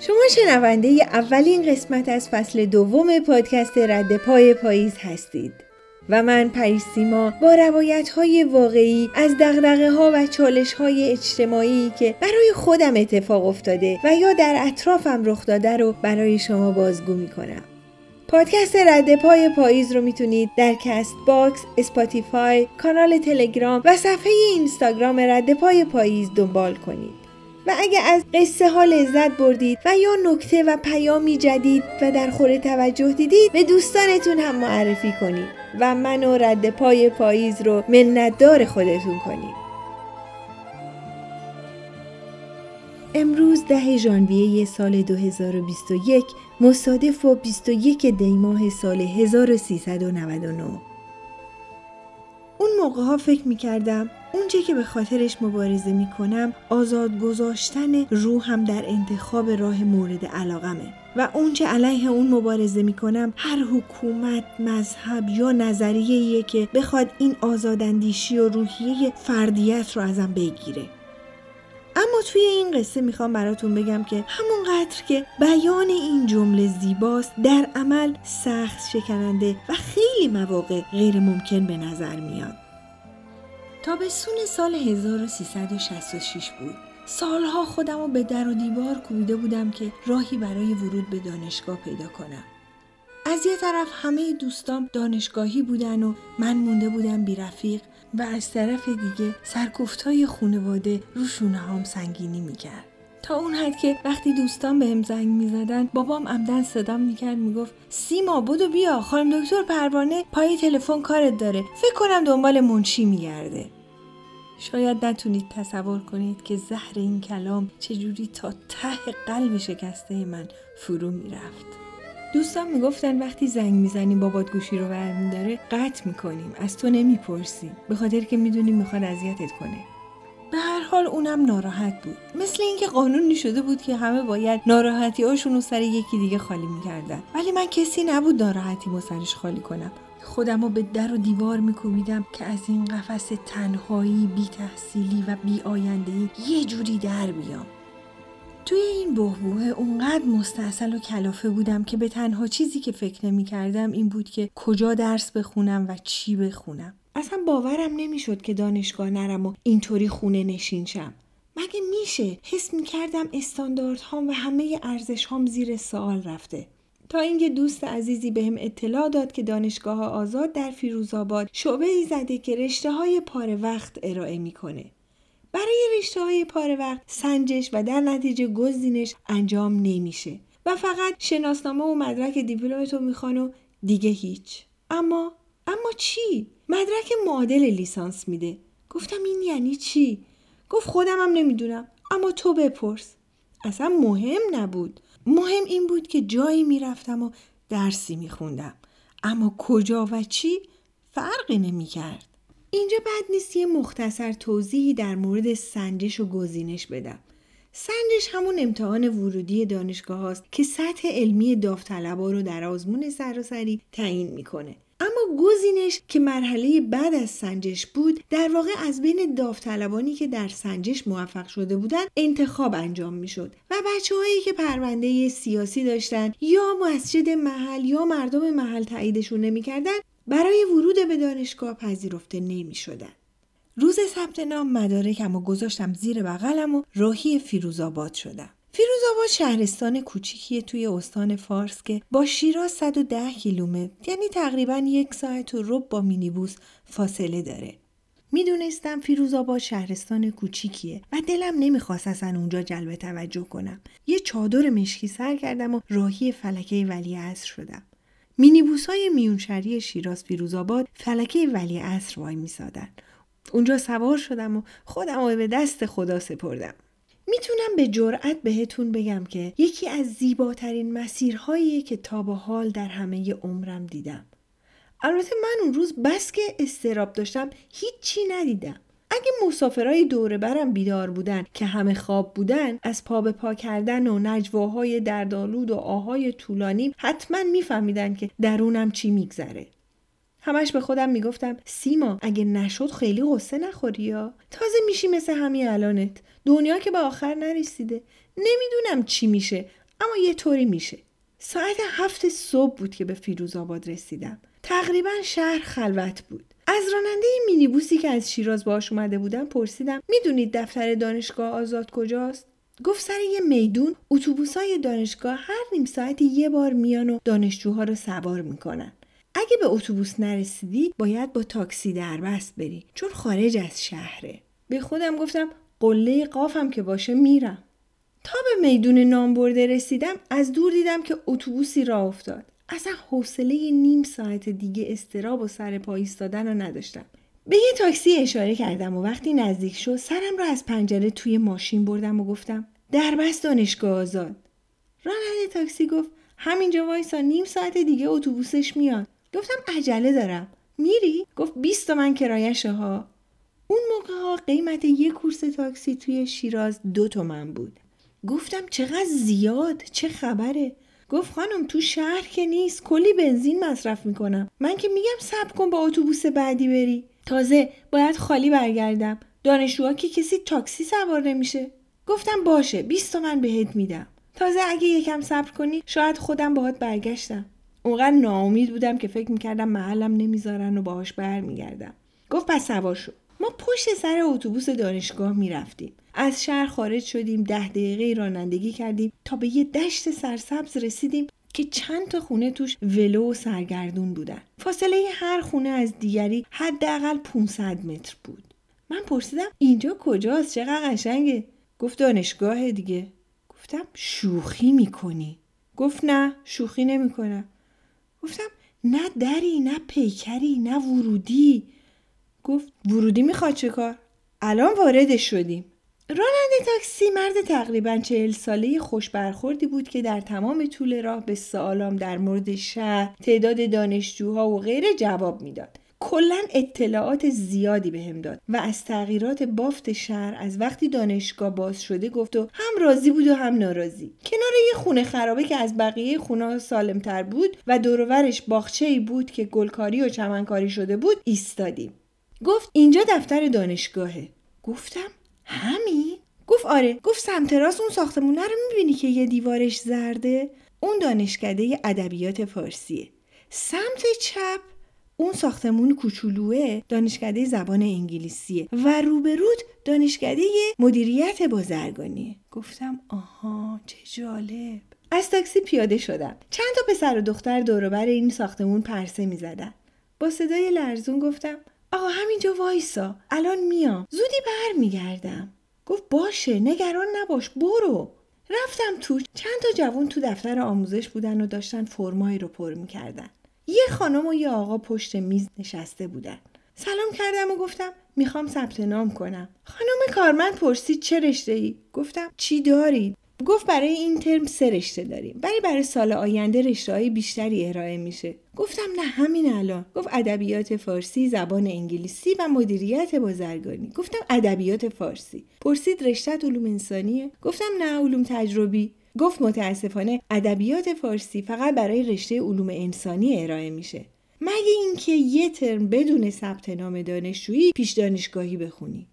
شما شنونده اولین قسمت از فصل دوم پادکست رد پای پاییز هستید و من پریسیما با روایت های واقعی از دغدغه ها و چالش های اجتماعی که برای خودم اتفاق افتاده و یا در اطرافم رخ داده رو برای شما بازگو می کنم. پادکست رد پای پاییز رو می‌تونید در Castbox، Spotify، کانال تلگرام و صفحه اینستاگرام رد پای پاییز دنبال کنید. و اگه از قصه ها لذت بردید و یا نکته و پیامی جدید و در خوره توجه دیدید به دوستانتون هم معرفی کنید و من و رد پای پاییز رو منتدار خودتون کنید امروز ده ژانویه سال 2021 مصادف و 21 دیماه سال 1399 اون موقع ها فکر می کردم اونچه که به خاطرش مبارزه می کنم آزاد گذاشتن روحم در انتخاب راه مورد علاقمه و اونچه علیه اون مبارزه می کنم هر حکومت، مذهب یا نظریه که بخواد این آزاداندیشی و روحیه فردیت رو ازم بگیره. اما توی این قصه می‌خوام براتون بگم که همونقدر که بیان این جمله زیباست در عمل سخت شکننده و خیلی مواقع غیر ممکن به نظر میاد. تابستون سال 1366 بود. سالها خودم رو به در و دیوار کوبیده بودم که راهی برای ورود به دانشگاه پیدا کنم. از یه طرف همه دوستام دانشگاهی بودن و من مونده بودم بی رفیق و از طرف دیگه سرکوفتای خونواده رو هم سنگینی می‌کرد. اون حد که وقتی دوستان به هم زنگ می‌زدن بابام عمدن صدام می‌کرد می‌گفت سیما بدو بیا خانم دکتر پروانه پای تلفن کارت داره فکر کنم دنبال منشی میگرده. شاید نتونید تصور کنید که زهر این کلام چجوری تا ته قلب شکسته من فرو می‌رفت. دوستان می‌گفتن وقتی زنگ می‌زنیم بابات گوشی رو برمیداره قطع می‌کنیم از تو نمی‌پرسیم به خاطر که می‌دونیم می‌خواد اذیتت کنه. به هر حال اونم ناراحت بود. مثل اینکه قانونی شده بود که همه باید ناراحتی هاشون رو سر یکی دیگه خالی می‌کردن. ولی من کسی نبود ناراحتی ما سرش خالی کنم. خودم رو به در و دیوار میکوبیدم که از این قفس تنهایی بی تحصیلی و بی آینده یه جوری در بیام. توی این بهبوه اونقدر مستاصل و کلافه بودم که به تنها چیزی که فکر نمی کردم این بود که کجا درس بخونم و چی بخونم. اصلا باورم نمی‌شد که دانشگاه نرم و اینطوری خونه نشین شم. مگه میشه؟ حس می کردم استانداردهام و همه ارزش هام زیر سوال رفته. تا اینکه دوست عزیزی بهم به اطلاع داد که دانشگاه آزاد در فیروزآباد شعبه ای زده که رشته های پاره وقت ارائه می‌کنه. برای رشته های پاره وقت سنجش و در نتیجه گزینش انجام نمیشه و فقط شناسنامه و مدرک دیپلمتو می‌خوان و دیگه هیچ. اما اما چی؟ مدرک معادل لیسانس میده. گفتم این یعنی چی؟ گفت خودمم نمی‌دونم اما تو بپرس. اصلا مهم نبود. مهم این بود که جایی می‌رفتم و درسی میخوندم. اما کجا و چی فرقی نمی‌کرد. اینجا بد نیست یه مختصر توضیحی در مورد سنجش و گزینش بدم. سنجش همون امتحان ورودی دانشگاه هاست که سطح علمی داوطلبا رو در آزمون سراسری تعیین می‌کنه. اما گزینش که مرحله بعد از سنجش بود در واقع از بین داوطلبانی که در سنجش موفق شده بودند انتخاب انجام می‌شد و بچه هایی که پرونده سیاسی داشتن یا مسجد محل یا مردم محل تاییدشون نمی‌کردن برای ورود به دانشگاه پذیرفته نمی شدن. روز ثبت نام مدارکم و گذاشتم زیر بغلم و راهی فیروزآباد شدم. فیروزآباد شهرستان کوچیکی توی استان فارس که با شیراز 110 کیلومتر یعنی تقریبا یک ساعت و رب با مینیبوس فاصله داره. می‌دونستم فیروزآباد شهرستان کوچیکیه و دلم نمی‌خواست اصلا اونجا جلب توجه کنم. یه چادر مشکی سر کردم و راهی فلکه ولی شدم. مینیبوس های میونشری شیراز فیروزآباد فلکه ولی عصر وای میسادن اونجا سوار شدم و خودم به دست خدا سپردم می‌تونم به جرأت بهتون بگم که یکی از زیباترین مسیرهایی که تا به حال در همه عمرم دیدم. البته من اون روز بس که استراب داشتم هیچی ندیدم. اگه مسافرای دوره برم بیدار بودن که همه خواب بودن از پا به پا کردن و نجواهای دردآلود و آهای طولانی حتما میفهمیدن که درونم چی میگذره. همش به خودم می‌گفتم سیما اگه نشد خیلی غصه نخوری یا؟ تازه میشی مثل همین الانت. دنیا که به آخر نرسیده. نمی‌دونم چی میشه اما یه طوری میشه. ساعت هفت صبح بود که به فیروز آباد رسیدم. تقریبا شهر خلوت بود. از راننده مینیبوسی که از شیراز باش اومده بودم پرسیدم می‌دونید دفتر دانشگاه آزاد کجاست؟ گفت سر یه میدون اتوبوسای دانشگاه هر نیم ساعتی یه بار میان و دانشجوها رو سوار می‌کنن. اگه به اتوبوس نرسیدی باید با تاکسی دربست بری چون خارج از شهره. به خودم گفتم قله قافم که باشه میرم. تا به میدون نامبرده رسیدم از دور دیدم که اتوبوسی راه افتاد. اصلا حوصله نیم ساعت دیگه استراب و سر پا ایستادن رو نداشتم. به یه تاکسی اشاره کردم و وقتی نزدیک شد سرم رو از پنجره توی ماشین بردم و گفتم دربست دانشگاه آزاد. راننده تاکسی گفت همینجا وایسا نیم ساعت دیگه اتوبوسش میاد. گفتم عجله دارم. میری؟ گفت 20 تومن کرایشه ها. اون موقع ها قیمت یک کورس تاکسی توی شیراز دو تومن بود. گفتم چقدر زیاد چه خبره؟ گفت خانم تو شهر که نیست کلی بنزین مصرف می‌کنم. من که میگم صبر کن با اتوبوس بعدی بری. تازه باید خالی برگردم. دانشجوها که کسی تاکسی سوار نمیشه. گفتم باشه 20 تومن بهت میدم. تازه اگه یکم صبر کنی شاید خودم باهات برگشتم. اونقدر ناامید بودم که فکر می‌کردم محلم نمی‌ذارن و باهاش برمیگردم. گفت پس سوار شو. ما پشت سر اتوبوس دانشگاه می‌رفتیم. از شهر خارج شدیم ده دقیقه رانندگی کردیم تا به یه دشت سرسبز رسیدیم که چند تا خونه توش ولو و سرگردون بودن. فاصله هر خونه از دیگری حداقل 500 متر بود. من پرسیدم اینجا کجاست؟ چقدر قشنگه؟ گفت دانشگاه دیگه. گفتم شوخی می‌کنی. گفت نه شوخی نمی‌کنم. گفتم نه دری نه پیکری نه ورودی. گفت ورودی می‌خواد چه کار؟ الان وارد شدیم. راننده تاکسی مرد تقریبا چهل ساله خوش برخوردی بود که در تمام طول راه به سوالام در مورد شهر تعداد دانشجوها و غیره جواب می‌داد. کلا اطلاعات زیادی بهم به داد و از تغییرات بافت شهر از وقتی دانشگاه باز شده گفت و هم راضی بود و هم ناراضی. کنار یه خونه خرابه که از بقیه خونه سالمتر بود و دورورش باخچه ای بود که گلکاری و چمنکاری شده بود ایستادیم. گفت اینجا دفتر دانشگاهه. گفتم همین گفت آره. گفت سمت راست اون ساختمونه رو می‌بینی که یه دیوارش زرده؟ اون دانشکده ادبیات فارسیه. سمت چپ اون ساختمون کوچولوه دانشکده زبان انگلیسیه و روبرود دانشکده مدیریت بازرگانیه. گفتم آها چه جالب. از تاکسی پیاده شدم. چند تا پسر و دختر دوروبر این ساختمون پرسه می‌زدن. با صدای لرزون گفتم آقا همینجا وایسا. الان میام. زودی برمیگردم. گفت باشه نگران نباش برو. رفتم تو. چند تا جوون تو دفتر آموزش بودن و داشتن فرمایی رو پر می‌کردن. یه خانم و یه آقا پشت میز نشسته بودن. سلام کردم و گفتم می‌خوام ثبت نام کنم. خانم کارمند پرسید چه رشته ای گفتم چی دارید گفت برای این ترم سه رشته داریم. ولی برای سال آینده رشته های بیشتری ارائه میشه. گفتم نه همین الان. گفت ادبیات فارسی زبان انگلیسی و مدیریت بازرگانی. گفتم ادبیات فارسی. پرسید رشته علوم انسانیه؟ گفتم نه علوم تجربی. گفت متاسفانه ادبیات فارسی فقط برای رشته علوم انسانی ارائه میشه. مگه اینکه یه ترم بدون ثبت نام دانشجویی پیش دانشگاهی بخونی؟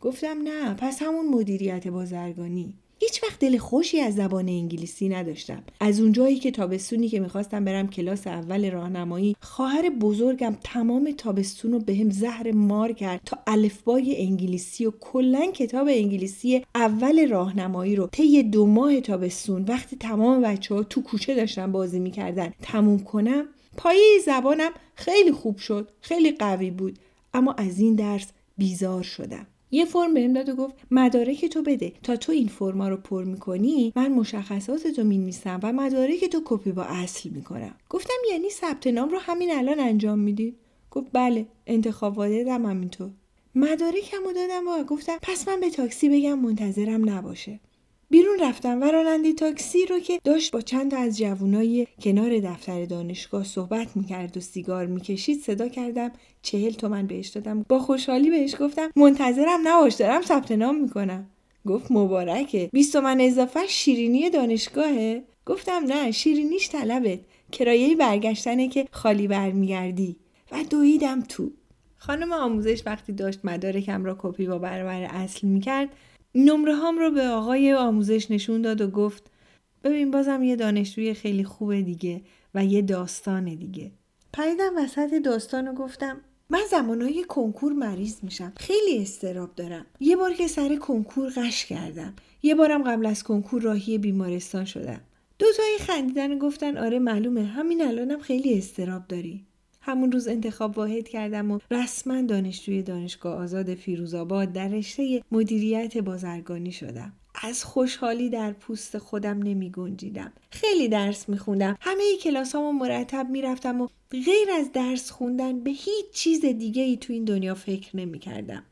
گفتم نه پس همون مدیریت بازرگانی. هیچ وقت دل خوشی از زبان انگلیسی نداشتم. از اونجایی که تابستونی که می‌خواستم برم کلاس اول راهنمایی خواهر بزرگم تمام تابستون رو بهم زهر مار کرد تا الفبای انگلیسی و کلا کتاب انگلیسی اول راهنمایی رو طی دو ماه تابستون وقتی تمام بچه ها تو کوچه داشتن بازی می‌کردن تموم کنم پایه زبانم خیلی خوب شد خیلی قوی بود. اما از این درس بیزار شدم. یه فرم بهم داد و گفت مدارک تو بده. تا تو این فرما رو پر می‌کنی من مشخصات تو می‌نویسم و مدارک تو کپی با اصل می‌کنم. گفتم یعنی ثبت نام رو همین الان انجام میدی؟ گفت بله انتخاب هم همینطور. مدارکم رو دادم و گفتم پس من به تاکسی بگم منتظرم نباشه. بیرون رفتم و راننده تاکسی رو که داشت با چند تا از جوونای کنار دفتر دانشگاه صحبت می‌کرد و سیگار می‌کشید صدا کردم چهل تومن بهش دادم. با خوشحالی بهش گفتم منتظرم نباش دارم ثبت نام می‌کنم. گفت مبارکه. 20 تومن اضافه شیرینی دانشگاهه. گفتم نه شیرینیش طلبت. کرایه برگشتنه که خالی برمیگردی. و دویدم تو. خانم آموزش وقتی داشت مدارکم را کپی با برابر اصل می‌کرد نمره هام رو به آقای آموزش نشون داد و گفت ببین بازم یه دانشجوی خیلی خوبه دیگه و یه داستان دیگه. پریدم وسط داستان و گفتم من زمانهای کنکور مریض میشم. خیلی استراب دارم. یه بار که سر کنکور قش کردم. یه بارم قبل از کنکور راهی بیمارستان شدم. دوتایی خندیدن و گفتن آره معلومه. همین الانم خیلی استراب داری. همون روز انتخاب واحد کردم و رسما دانشجوی دانشگاه آزاد فیروزآباد در رشته مدیریت بازرگانی شدم از خوشحالی در پوست خودم نمی گنجیدم. خیلی درس می خوندم. همه کلاس مرتب می رفتم و غیر از درس خوندن به هیچ چیز دیگه ای تو این دنیا فکر نمی کردم.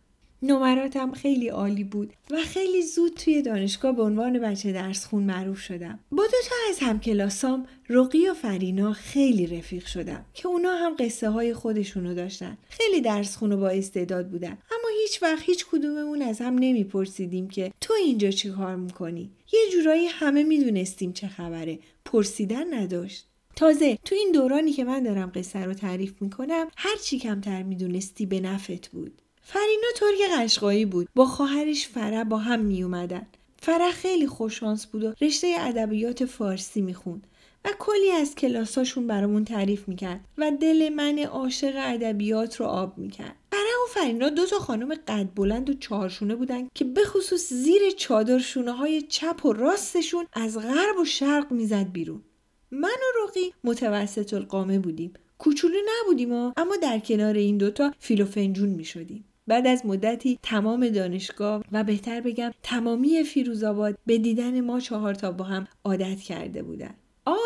نمراتم خیلی عالی بود و خیلی زود توی دانشگاه به عنوان بچه درس خون معروف شدم. با دو تا از همکلاسام رقی و فرینا خیلی رفیق شدم که اونا هم قصه های خودشونو داشتن. خیلی درس خون و با استعداد بودن. اما هیچ وقت هیچ کدوممون از هم نمیپرسیدیم که تو اینجا چی کار می‌کنی؟ یه جورایی همه می‌دونستیم چه خبره. پرسیدن نداشت. تازه تو این دورانی که من دارم قصه رو تعریف می‌کنم هر چی کمتر می‌دونستی به نفت بود. فرینا ترک قشقایی بود با خواهرش فره با هم می اومدن. فره خیلی خوششانس بود و رشته ادبیات فارسی می‌خوند و کلی از کلاساشون برامون تعریف می‌کرد و دل من عاشق ادبیات رو آب می‌کرد فره و فرینا دو تا خانم قد بلند و چهارشونه بودن که به خصوص زیر چادر شونه های چپ و راستشون از غرب و شرق می‌زد بیرون من و رقی متوسط القامه بودیم کوچولو نبودیم اما در کنار این دوتا فیلوفنجون می شدیم. بعد از مدتی تمام دانشگاه و بهتر بگم تمامی فیروزآباد به دیدن ما چهار تا با هم عادت کرده بودن. آقا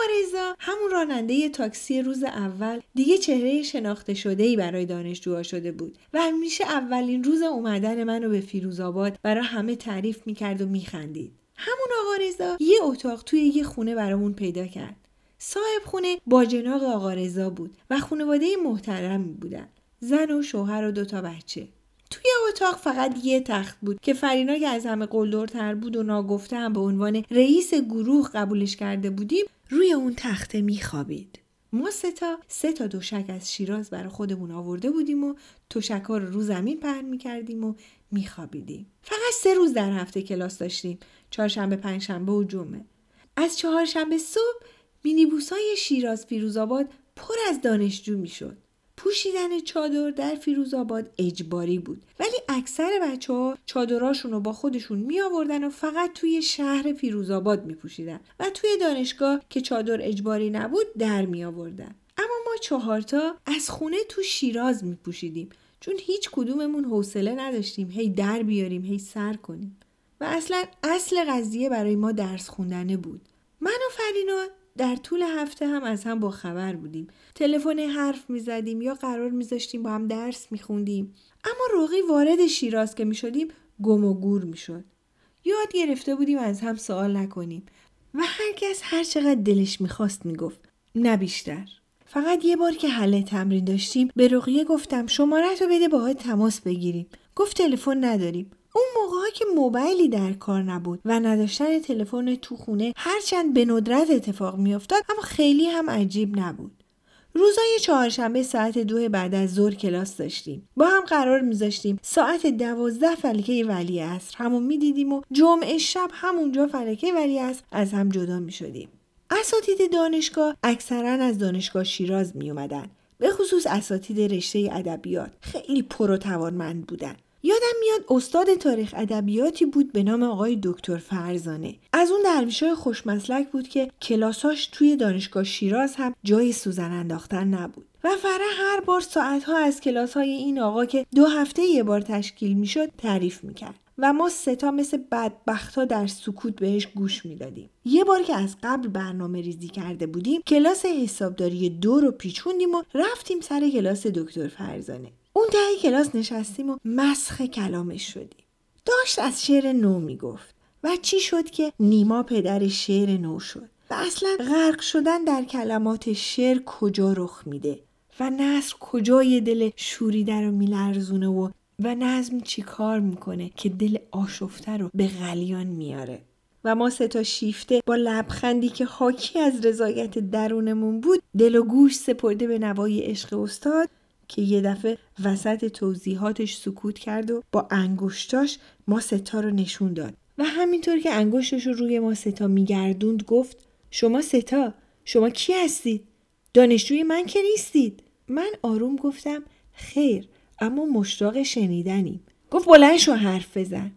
همون راننده تاکسی روز اول دیگه چهره شناخته شده ای برای دانشجوها شده بود و همیشه اولین روز اومدن منو به فیروزآباد برای همه تعریف می‌کرد و میخندید. همون آقا رضا یه اتاق توی یه خونه برامون پیدا کرد. صاحب خونه با جناق آقا رضا بود و خانواده محترمی بودن. زن و شوهر و دوتا بچه. توی اتاق فقط یه تخت بود که فرینا که از همه قلدرتر بود و ناگفته هم به عنوان رئیس گروه قبولش کرده بودیم روی اون تخته میخوابید. ما سه تا سه تا دوشک از شیراز برای خودمون آورده بودیم و توشکا رو رو زمین پهن می‌کردیم و میخوابیدیم. فقط سه روز در هفته کلاس داشتیم چهارشنبه پنجشنبه و جمعه. از چهارشنبه صبح مینیبوسای شیراز پیروزآباد پر از دانشجو می‌شد. پوشیدن چادر در فیروزآباد اجباری بود. ولی اکثر بچه ها چادراشون رو با خودشون می آوردن و فقط توی شهر فیروزآباد می پوشیدن و توی دانشگاه که چادر اجباری نبود در می آوردن اما ما چهارتا از خونه تو شیراز می پوشیدیم چون هیچ کدوممون حوصله نداشتیم هی در بیاریم هی سر کنیم. و اصلا اصل قضیه برای ما درس خوندنه بود. من و فرینا در طول هفته هم از هم با خبر بودیم. تلفن حرف می‌زدیم یا قرار میذاشتیم با هم درس میخوندیم. اما روغی وارد شیراز که می‌شدیم گم و گور می‌شد. یاد گرفته بودیم از هم سوال نکنیم. و هرکس هر چقدر دلش می‌خواست می‌گفت نه بیشتر. فقط یه بار که حل تمرین داشتیم به رقیه گفتم شماره تو بده باهات تماس بگیریم. گفت تلفن نداریم. اون موقع که موبایلی در کار نبود و نداشتن تلفن تو خونه هرچند به ندرت اتفاق میافتاد اما خیلی هم عجیب نبود. روزای چهارشنبه ساعت دو بعد از ظهر کلاس داشتیم. با هم قرار میذاشتیم ساعت دوازده فلکه ولی اصر همون می‌دیدیم و جمعه شب همونجا فلکه ولی اصر از هم جدا می‌شدیم. اساتید دانشگاه اکثرا از دانشگاه شیراز می. به خصوص اساتید رشته ادبیات. خیلی پر و توانمند بودن. یادم میاد استاد تاریخ ادبیاتی بود به نام آقای دکتر فرزانه. از اون درویشای خوشمسلک بود که کلاساش توی دانشگاه شیراز هم جای سوزن انداختن نبود. و فره هر بار ساعتها از کلاس های این آقا که دو هفته یه بار تشکیل می‌شد تعریف می‌کرد. و ما ستا مثل بدبختا در سکوت بهش گوش می‌دادیم. یه بار که از قبل برنامه ریزی کرده بودیم کلاس حسابداری دو رو پیچوندیم و رفتیم سر کلاس دکتر فرزانه. اون ته کلاس نشستیم و مسخ کلامش شدیم. داشت از شعر نو می‌گفت و چی شد که نیما پدر شعر نو شد؟ و اصلا غرق شدن در کلمات شعر کجا رخ میده؟ و نصر کجای دل شوریده رو میلرزونه و و نظم چی کار می‌کنه که دل آشفته رو به غلیان میاره. و ما سه تا شیفته با لبخندی که حاکی از رضایت درونمون بود دل و گوش سپرده به نوای عشق استاد که یه دفعه وسط توضیحاتش سکوت کرد و با انگشتاش ما ستا رو نشون داد. و همینطور که انگشتش رو روی ما ستا میگردوند گفت شما ستا شما کی هستید؟ دانشجوی من که نیستید. من آروم گفتم خیر اما مشتاق شنیدنیم. گفت بلند شو حرف بزن.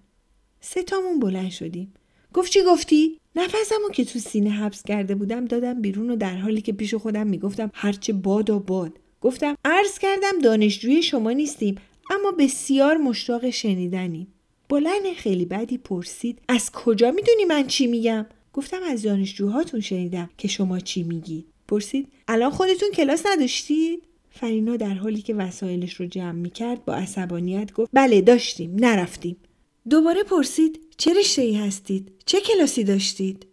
ستامون بلند شدیم. گفت چی گفتی؟ نفسمو که تو سینه حبس کرده بودم دادم بیرون و در حالی که پیش خودم می‌گفتم هرچه باد و باد. گفتم عرض کردم دانشجوی شما نیستیم اما بسیار مشتاق شنیدنیم. بلند خیلی بدی پرسید از کجا می‌دونی من چی میگم؟ گفتم از دانشجوهاتون شنیدم که شما چی میگی پرسید الان خودتون کلاس نداشتید؟ فرینا در حالی که وسایلش رو جمع می‌کرد با عصبانیت گفت بله داشتیم نرفتیم. دوباره پرسید چه رشته ای هستید؟ چه کلاسی داشتید؟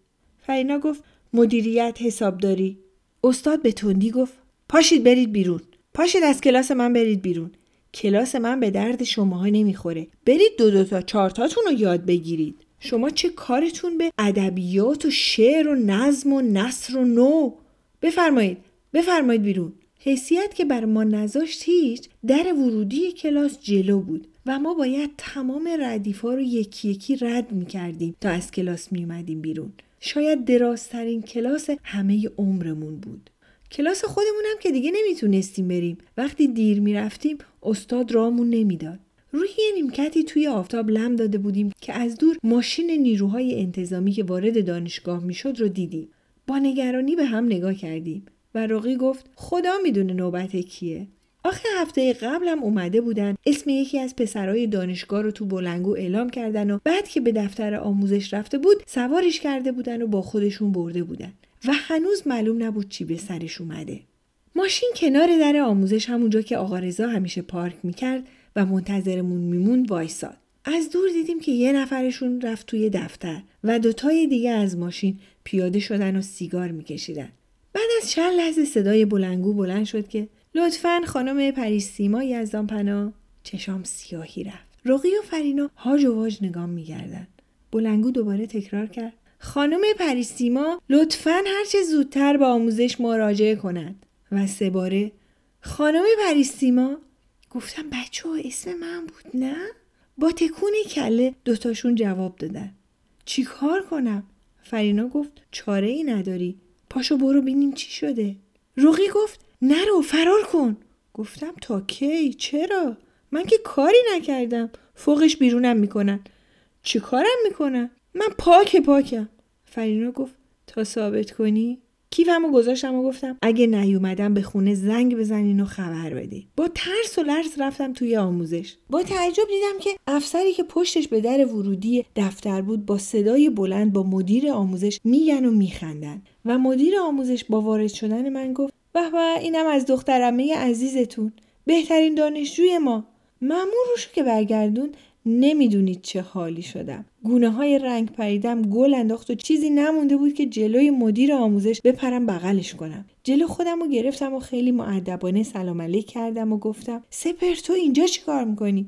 فرینا گفت مدیریت حسابداری. استاد به تندی گفت پاشید برید بیرون. پاشید از کلاس من برید بیرون. کلاس من به درد شماها نمی‌خوره. برید دو دو تا چارتاتون رو یاد بگیرید. شما چه کارتون به ادبیات و شعر و نظم و نصر و نو؟ بفرمایید. بفرمایید بیرون. حیثیت که بر ما نذاشت هیچ در ورودی کلاس جلو بود و ما باید تمام ردیفا رو یکی یکی رد می کردیم تا از کلاس می اومدیم بیرون. شاید درازترین کلاس همه عمرمون بود. کلاس خودمون هم که دیگه نمی‌تونستیم بریم. وقتی دیر می‌رفتیم استاد رامون نمی‌داد. روی یه نیمکتی توی آفتاب لم داده بودیم که از دور ماشین نیروهای انتظامی که وارد دانشگاه می‌شد رو دیدیم. با نگرانی به هم نگاه کردیم و راقی گفت خدا می‌دونه نوبت کیه. آخه هفته قبلم اومده بودن اسم یکی از پسرای دانشگاه رو تو بلنگو اعلام کردن و بعد که به دفتر آموزش رفته بود سوارش کرده بودن و با خودشون برده بودن و هنوز معلوم نبود چی به سرش اومده. ماشین کنار در آموزش همونجا که آقا رضا همیشه پارک می‌کرد و منتظرمون میمون وایساد. از دور دیدیم که یه نفرشون رفت توی دفتر و دوتای دیگه از ماشین پیاده شدن و سیگار میکشیدن. بعد از چند لحظه صدای بلنگو بلند شد که لطفا خانم پریسیما یزدان پنا چشام سیاهی رفت. رقی و فرینا هاج و واج نگام میگردن بلنگو دوباره تکرار کرد. خانم پریسیما لطفا هرچه زودتر به آموزش مراجعه کنند و سه باره خانم پریسیما؟ گفتم بچه ها اسم من بود نه؟ با تکون کله دوتاشون جواب دادن. چی کار کنم؟ فرینا گفت چاره ای نداری. پاشو برو بینیم چی شده. رقی گفت نرو فرار کن. گفتم تا کی؟ چرا؟ من که کاری نکردم. فوقش بیرونم می‌کنن. چی کارم می‌کنن؟ من پاک پاکم فرینا گفت تا ثابت کنی؟ کیفمو گذاشتم و گفتم اگه نیومدم به خونه زنگ بزنین و خبر بدین. با ترس و لرز رفتم توی آموزش. با تعجب دیدم که افسری که پشتش به در ورودی دفتر بود با صدای بلند با مدیر آموزش میگن و میخندن. و مدیر آموزش با وارد شدن من گفت به به اینم از دخترمه عزیزتون. بهترین دانشجوی ما. مامور روشو که برگردون نمی‌دونید چه حالی شدم. گونه های رنگ پریدم گل انداخت و چیزی نمونده بود که جلوی مدیر آموزش بپرم بغلش کنم. جلو خودم رو گرفتم و خیلی معدبانه سلام علیک کردم و گفتم سپر تو اینجا چیکار می‌کنی؟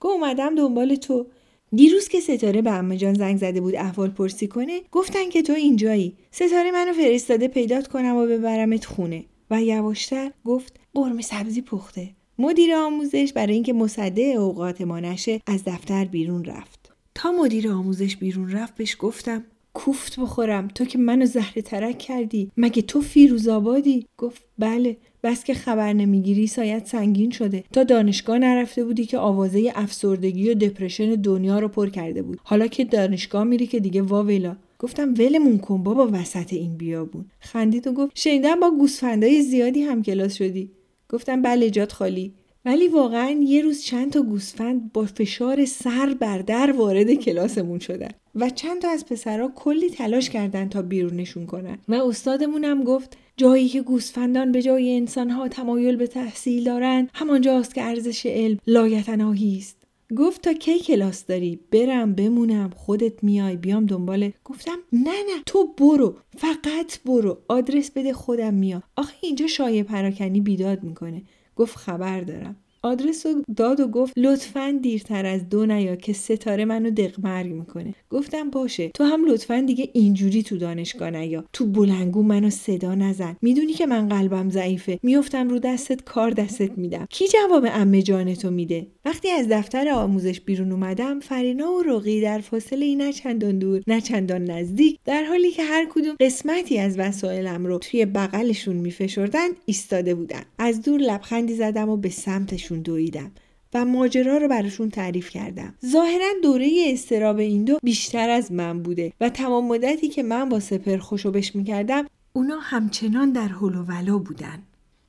گو اومدم دنبال تو. دیروز که ستاره به امه جان زنگ زده بود احوال پرسی کنه گفتن که تو اینجایی. ستاره منو فرستاده پیدات کنم و ببرمت خونه. و یواشتر گفت قرمه سبزی پخته. مدیر آموزش برای اینکه مصده اوقات ما نشه از دفتر بیرون رفت. تا مدیر آموزش بیرون رفت بهش گفتم کوفت بخورم. تو که منو زهر ترک کردی. مگه تو فیروز آبادی؟ گفت بله. بس که خبر نمی‌گیری سایت سنگین شده. تا دانشگاه نرفته بودی که آوازه افسردگی و دپرشن دنیا رو پر کرده بود. حالا که دانشگاه میری که دیگه واویلا گفتم ولمون کن بابا وسط این بیابون. خندید و گفت شنیدم با گوسفندای زیادی هم کلاس شدی. گفتم بله جات خالی. ولی واقعا یه روز چند تا گوسفند با فشار سر بر در وارد کلاسمون شدن و چند تا از پسرها کلی تلاش کردن تا بیرونشون کنن. و استادمونم گفت جایی که گوسفندان به جای انسانها تمایل به تحصیل دارند همانجاست که ارزش علم لایتناهی است. گفت تا کی کلاس داری؟ برم بمونم خودت میای بیام دنبال. گفتم نه نه تو برو فقط برو آدرس بده خودم میام. آخه اینجا شایع پراکنی بیداد می‌کنه. گفت خبر دارم. آدرس رو داد و گفت لطفا دیرتر از دو نیا که ستاره منو دقمرگ می‌کنه. گفتم باشه. تو هم لطفا دیگه اینجوری تو دانشگاه نیا. تو بلنگو منو صدا نزن. می‌دونی که من قلبم ضعیفه. میفتم رو دستت کار دستت میدم. کی جواب امه جانتو میده؟ وقتی از دفتر آموزش بیرون اومدم فرینا و رقی در فاصله نه چندان دور نه چندان نزدیک در حالی که هر کدوم قسمتی از وسایلم رو توی بغلشون میفشردن ایستاده بودن. از دور لبخندی زدم و به سمتشون دویدم و ماجرا رو براشون تعریف کردم. ظاهرا دوره استراب این دو بیشتر از من بوده و تمام مدتی که من با سپر خوشوبش می‌کردم اونا همچنان در حل و ولا بودن.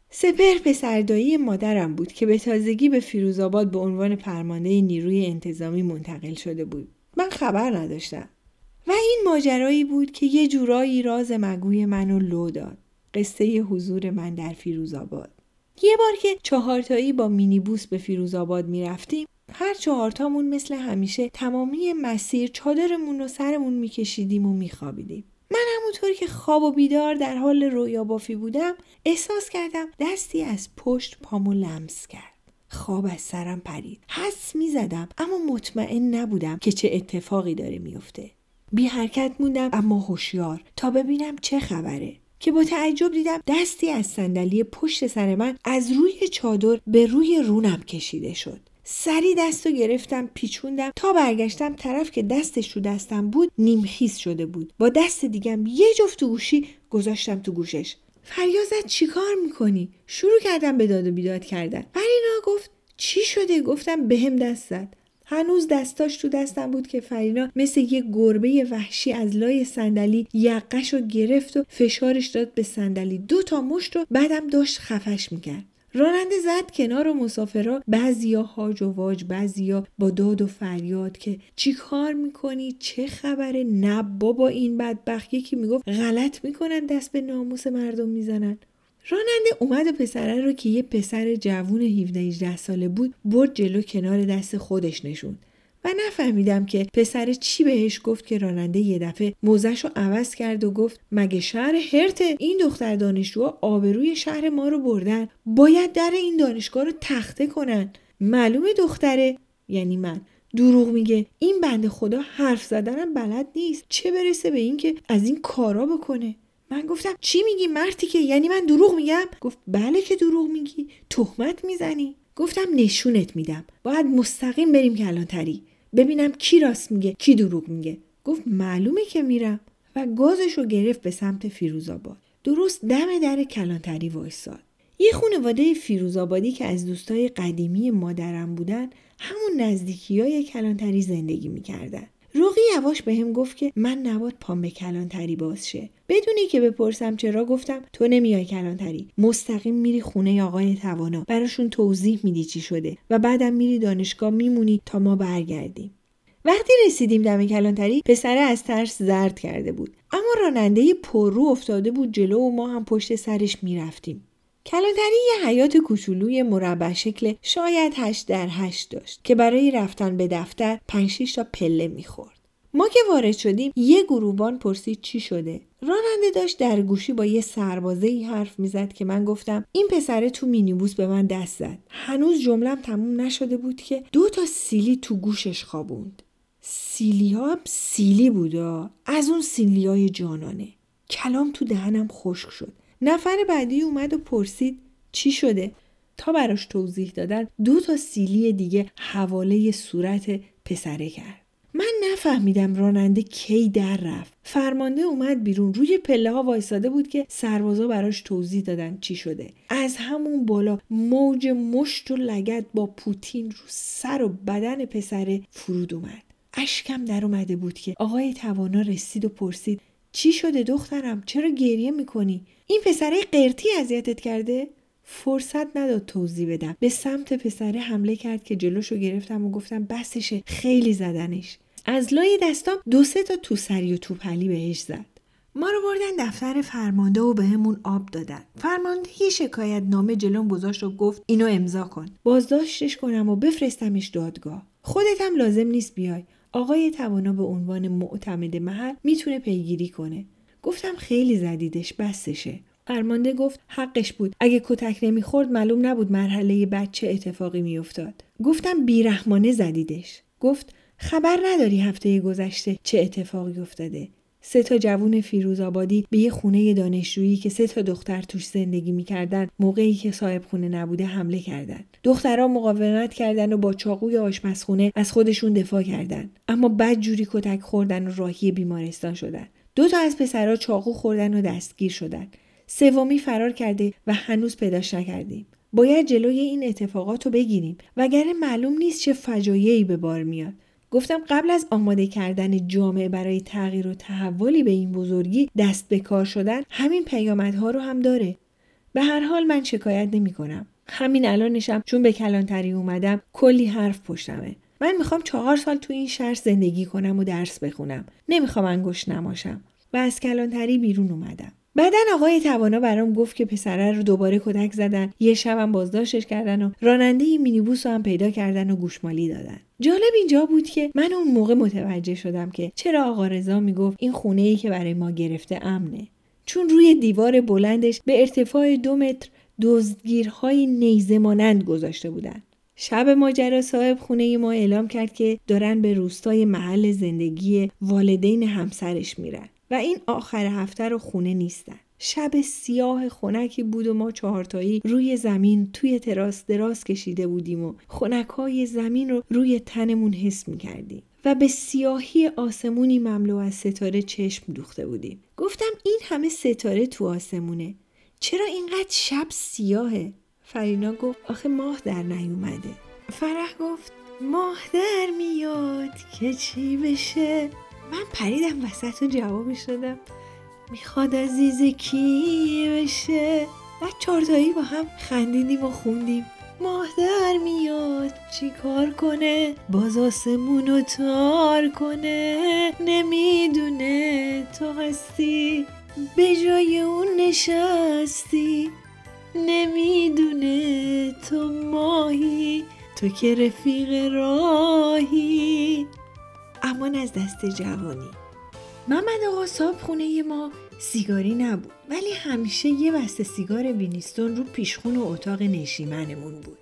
سپر پسردایی مادرم بود که به تازگی به فیروزآباد به عنوان فرمانده نیروی انتظامی منتقل شده بود. من خبر نداشتم. و این ماجرایی بود که یه جورایی راز مگوی منو لو داد. قصه حضور من در فیروزآباد یه بار که چهارتایی با مینیبوس به فیروزآباد می‌رفتیم هر چهارتامون مثل همیشه تمامی مسیر چادرمون رو سرمون میکشیدیم و میخوابیدیم. من همونطور که خواب و بیدار در حال رویا بافی بودم احساس کردم دستی از پشت پامو لمس کرد. خواب از سرم پرید. حس می زدم اما مطمئن نبودم که چه اتفاقی داره میفته بی حرکت موندم اما هوشیار. تا ببینم چه خبره. که با تعجب دیدم دستی از صندلی پشت سر من از روی چادر به روی رونم کشیده شد. سری دست رو گرفتم پیچوندم. تا برگشتم طرف که دستش رو دستم بود نیمخیز شده بود. با دست دیگم یه جفت گوشی گذاشتم تو گوشش. فریازت چیکار می‌کنی؟ شروع کردم به داد و بیداد کردن. فرینا گفت چی شده؟ گفتم بهم به دست زد. هنوز دستاش تو دستم بود که فرینا مثل یه گربه وحشی از لای صندلی یقش رو گرفت و فشارش داد به صندلی. دو تا مشت و بعدم داشت خفش می‌کرد. راننده زد کنار و مسافرا بعضیا هاج و واج بعضیا با داد و فریاد که چی کار می‌کنی؟ چه خبره؟ نه بابا این بدبخت. یکی می‌گفت غلط می‌کنن دست به ناموس مردم می‌زنن. راننده اومد و پسره رو که یه پسر جوون 17 18 ساله بود برد جلو کنار دست خودش نشوند. و نفهمیدم که پسر چی بهش گفت که راننده یه دفعه موزش رو عوض کرد و گفت مگه شهر هرته این دختر دانشجو آبروی شهر ما رو بردن؟ باید در این دانشگاه رو تخته کنن. معلومه دختره؟ یعنی من. دروغ میگه. این بند خدا حرف زدنم بلد نیست. چه برسه به اینکه از این کارا بکنه؟ من گفتم چی میگی مرتی که؟ یعنی من دروغ میگم؟ گفت بله که دروغ میگی. تهمت می‌زنی. گفتم نشونت میدم. باید مستقیم بریم کلانتری. ببینم کی راست میگه کی دروغ میگه. گفت معلومه که میرم. و گازش رو گرفت به سمت فیروزآباد. درست دم در کلانتری وایساد. یه خانواده فیروزآبادی که از دوستای قدیمی مادرم بودن همون نزدیکی های کلانتری زندگی می‌کردن. روغی یواش به هم گفت که من نباد پام به کلانتری باز شه بدونی که بپرسم چرا گفتم تو نمیای کلانتری. مستقیم میری خونه آقای توانا. براشون توضیح میدی چی شده و بعدم میری دانشگاه میمونی تا ما برگردیم. وقتی رسیدیم دم کلانتری پسره از ترس زرد کرده بود. اما راننده پررو افتاده بود جلو و ما هم پشت سرش می‌رفتیم. کلانتری یه حیات کوچولوی مربع شکل شاید هشت در هشت داشت که برای رفتن به دفتر پنج تا پله می‌خورد. ما که وارد شدیم یه گروبان پرسید چی شده. راننده داشت در گوشی با یه سربازه ای حرف می‌زد که من گفتم این پسره تو مینیبوس به من دست زد. هنوز جملم تموم نشده بود که دو تا سیلی تو گوشش خوابوند. سیلی ها هم سیلی بودا. از اون سیلی های جانانه. کلام تو دهنم خشک شد. نفر بعدی اومد و پرسید چی شده؟ تا براش توضیح دادن دو تا سیلی دیگه حواله صورت پسره کرد. من نفهمیدم راننده کی در رفت. فرمانده اومد بیرون. روی پله ها وایساده بود که سربازا براش توضیح دادن چی شده. از همون بالا موج مشت و لگت با پوتین رو سر و بدن پسره فرود اومد. اشکم در اومده بود که آقای توانا رسید و پرسید چی شده دخترم؟ چرا گریه می‌کنی؟ این پسره قرتی اذیتت کرده؟ فرصت نداد توضیح بدم. به سمت پسره حمله کرد که جلوشو گرفتم و گفتم بسشه خیلی زدنش. از لای دستام دو سه تا تو سری و توپلی بهش زد. ما رو بردن دفتر فرمانده و بهمون به آب دادن. فرمانده یه شکایت نامه جلوم گذاشت و گفت اینو امضا کن. بازداشتش کنم و بفرستمش دادگاه. خودت هم لازم نیست بیای. آقای توانا به عنوان معتمد محل می‌تونه پیگیری کنه. گفتم خیلی زدیدش بسشه فرمانده گفت حقش بود. اگه کتک نمی‌خورد معلوم نبود مرحله بعد چه اتفاقی میافتاد. گفتم بیرحمانه زدیدش. گفت خبر نداری هفته گذشته چه اتفاقی افتاده. سه تا جوون فیروز آبادی به یه خونه دانشجویی که سه تا دختر توش زندگی می‌کردن موقعی که صاحب خونه نبوده حمله کردن. دخترها مقاومت کردن و با چاقوی آشپزخونه از خودشون دفاع کردن. اما بد جوری کتک خوردن و راهی بیمارستان شدن. دو تا از پسرها چاقو خوردن و دستگیر شدن. سومی فرار کرده و هنوز پیداش نکردیم. باید جلوی این اتفاقات رو بگیریم. وگرنه معلوم نیست چه فجایعی به بار میاد. گفتم قبل از آماده کردن جامعه برای تغییر و تحولی به این بزرگی دست به کار شدن همین پیامدها رو هم داره. به هر حال من شکایت نمی کنم. همین الانشم چون به کلانتری اومدم کلی حرف پشتمه. من می‌خوام چهار سال تو این شهر زندگی کنم و درس بخونم. نمی‌خوام انگشت نماشم. و از کلانتری بیرون اومدم. بعدا آقای توانا برام گفت که پسره رو دوباره کتک زدن. یه شبم بازداشتش کردن و راننده مینیبوس رو هم پیدا کردن و گوشمالی دادن. جالب اینجا بود که من اون موقع متوجه شدم که چرا آقا رضا می‌گفت این خونه ای که برای ما گرفته امنه. چون روی دیوار بلندش به ارتفاع دو متر دزدگیرهای نیزه مانند گذاشته بودن. شب ماجرا صاحب خونه ما اعلام کرد که دارن به روستای محل زندگی والدین همسرش میرن. و این آخر هفته رو خونه نیستن. شب سیاه خونکی بود و ما چهارتایی روی زمین توی تراس دراز کشیده بودیم و خونک های زمین رو روی تنمون حس می کردیم. و به سیاهی آسمونی مملو از ستاره چشم دوخته بودیم. گفتم این همه ستاره تو آسمونه. چرا اینقدر شب سیاهه؟ فرینا گفت آخه ماه در نیومده. فرح گفت ماه در میاد که چی بشه؟ من پریدم وسط و جوابش دادم. می‌خواد عزیز کی بشه؟ و چارتایی با هم خندیدیم و خوندیم. ماه در میاد چی کار کنه؟ باز آسمونو تار کنه. نمی‌دونه تو هستی. به جای اون نشستی. نمی‌دونه تو ماهی. تو که رفیق راهی. امان از دست جوانی. محمد آقا صاحب خونه ما سیگاری نبود ولی همیشه یه بسته سیگار وینیستون رو پیشخون و اتاق نشیمنمون بود.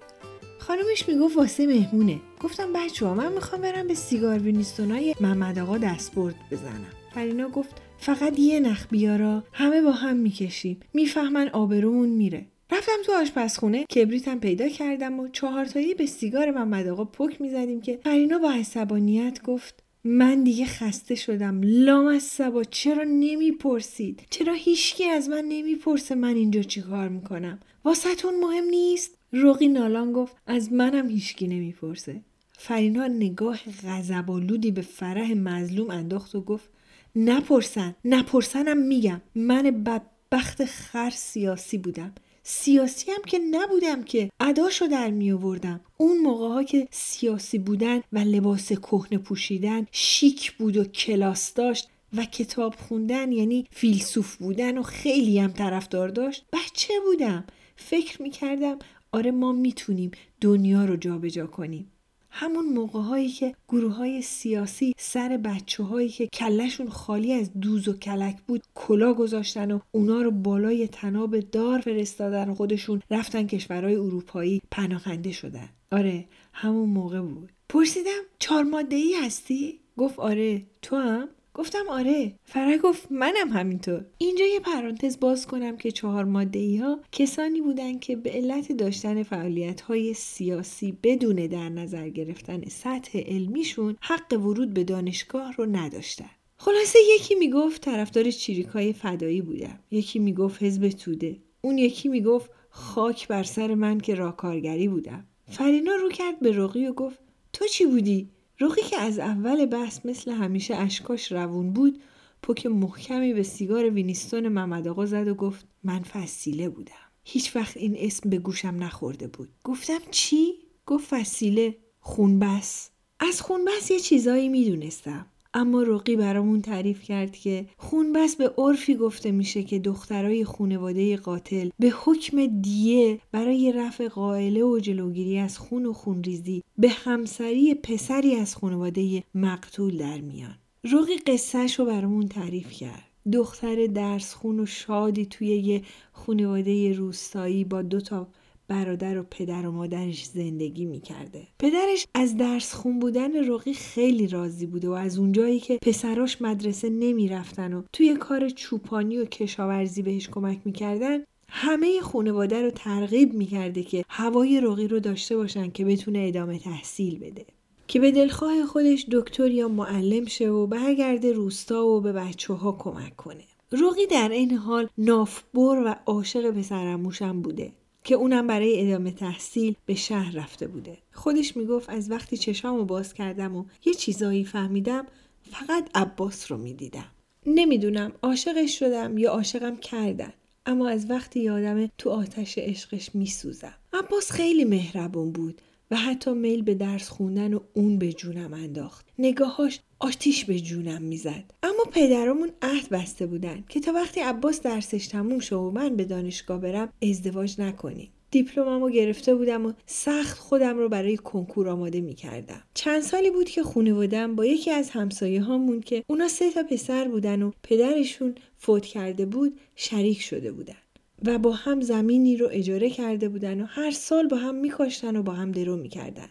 خانمش می‌گفت واسه مهمونه. گفتم بچه ها من می‌خوام برم به سیگار وینیستون های محمد آقا دستبرد بزنم. فرینا گفت فقط یه نخ بیارا همه با هم می‌کشیم. می‌فهمن آبرومون میره. رفتم تو آشپزخونه کبریتم پیدا کردم و چهارتایی به سیگار محمد آقا پک می‌زدیم که فرینا با عصبانیت گفت من دیگه خسته شدم. لام از سبا چرا نمی‌پرسید؟ چرا هیچکی از من نمی‌پرسه من اینجا چی کار می‌کنم؟ واسهتون مهم نیست؟ روغی نالان گفت از منم هیچکی نمی‌پرسه. فرینا نگاه غضبآلودی به فرح مظلوم انداخت و گفت نپرسن. نپرسنم میگم. من بدبخت خر سیاسی بودم. سیاسی هم که نبودم که اداشو در می آوردم اون موقع ها که سیاسی بودن و لباس کهنه پوشیدن شیک بود و کلاس داشت و کتاب خوندن یعنی فیلسوف بودن و خیلی هم طرفدار داشت بچه بودم. فکر می کردم آره ما می‌تونیم دنیا رو جابجا کنیم. همون موقع هایی که گروه های سیاسی سر بچه هایی که کلشون خالی از دوز و کلک بود کلا گذاشتن و اونا رو بالای تناب دار فرستادن خودشون رفتن کشورهای اروپایی پناهنده شدن آره همون موقع بود پرسیدم چهار ماده ای هستی؟ گفت آره تو هم؟ گفتم آره. فرح گفت منم همینطور. اینجا یه پرانتز باز کنم که چهار ماده ها کسانی بودند که به علت داشتن فعالیت های سیاسی بدون در نظر گرفتن سطح علمیشون حق ورود به دانشگاه رو نداشتن. خلاصه یکی می‌گفت طرفدار چیریکای فدایی بودم. یکی می‌گفت حزب توده. اون یکی می‌گفت خاک بر سر من که راکارگری بودم. فرینا رو کرد به رقی و گفت تو چی بودی؟ روخی که از اول بحث مثل همیشه اشکاش روون بود پک محکمی به سیگار وینیستون محمد آقا زد و گفت من فسیله بودم. هیچ وقت این اسم به گوشم نخورده بود. گفتم چی؟ گفت فسیله خونبس. از خونبس یه چیزایی می‌دونستم. اما رقی برامون تعریف کرد که خونبس به عرفی گفته میشه که دخترای خونواده قاتل به حکم دیه برای رفع قائله و جلوگیری از خون و خونریزی به همسری پسری از خونواده مقتول در میان. رقی قصهش رو برامون تعریف کرد. دختر درسخون و شادی توی یه خانواده روستایی با دو تا برادر و پدر و مادرش زندگی می‌کرده. پدرش از درس خون بودن رقی خیلی راضی بوده و از اونجایی که پسراش مدرسه نمی‌رفتن و توی کار چوپانی و کشاورزی بهش کمک می‌کردن همه خانواده رو ترغیب می‌کرده که هوای رقی رو داشته باشن که بتونه ادامه تحصیل بده. که به دلخواه خودش دکتر یا معلم شه و برگرده روستا و به بچه ها کمک کنه. رقی در این حال نافبر و عاشق پسرموشم بوده. که اونم برای ادامه تحصیل به شهر رفته بوده. خودش می‌گفت از وقتی چشامو باز کردم و یه چیزایی فهمیدم فقط عباس رو می‌دیدم. نمی‌دونم عاشقش شدم یا عاشقم کردن. اما از وقتی یادم تو آتش عشقش میسوزم. عباس خیلی مهربون بود و حتی میل به درس خوندن و اون به جونم انداخت نگاهاش آتیش به جونم می‌زد اما پدرامون عهد بسته بودن که تا وقتی عباس درسش تموم شد و من به دانشگاه برم ازدواج نکنیم دیپلممو گرفته بودم و سخت خودم رو برای کنکور آماده می کردم. چند سالی بود که خانوادم با یکی از همسایه هامون که اونا سه تا پسر بودن و پدرشون فوت کرده بود شریک شده بودن. و با هم زمینی رو اجاره کرده بودن و هر سال با هم میکاشتن و با هم درو می‌کردن.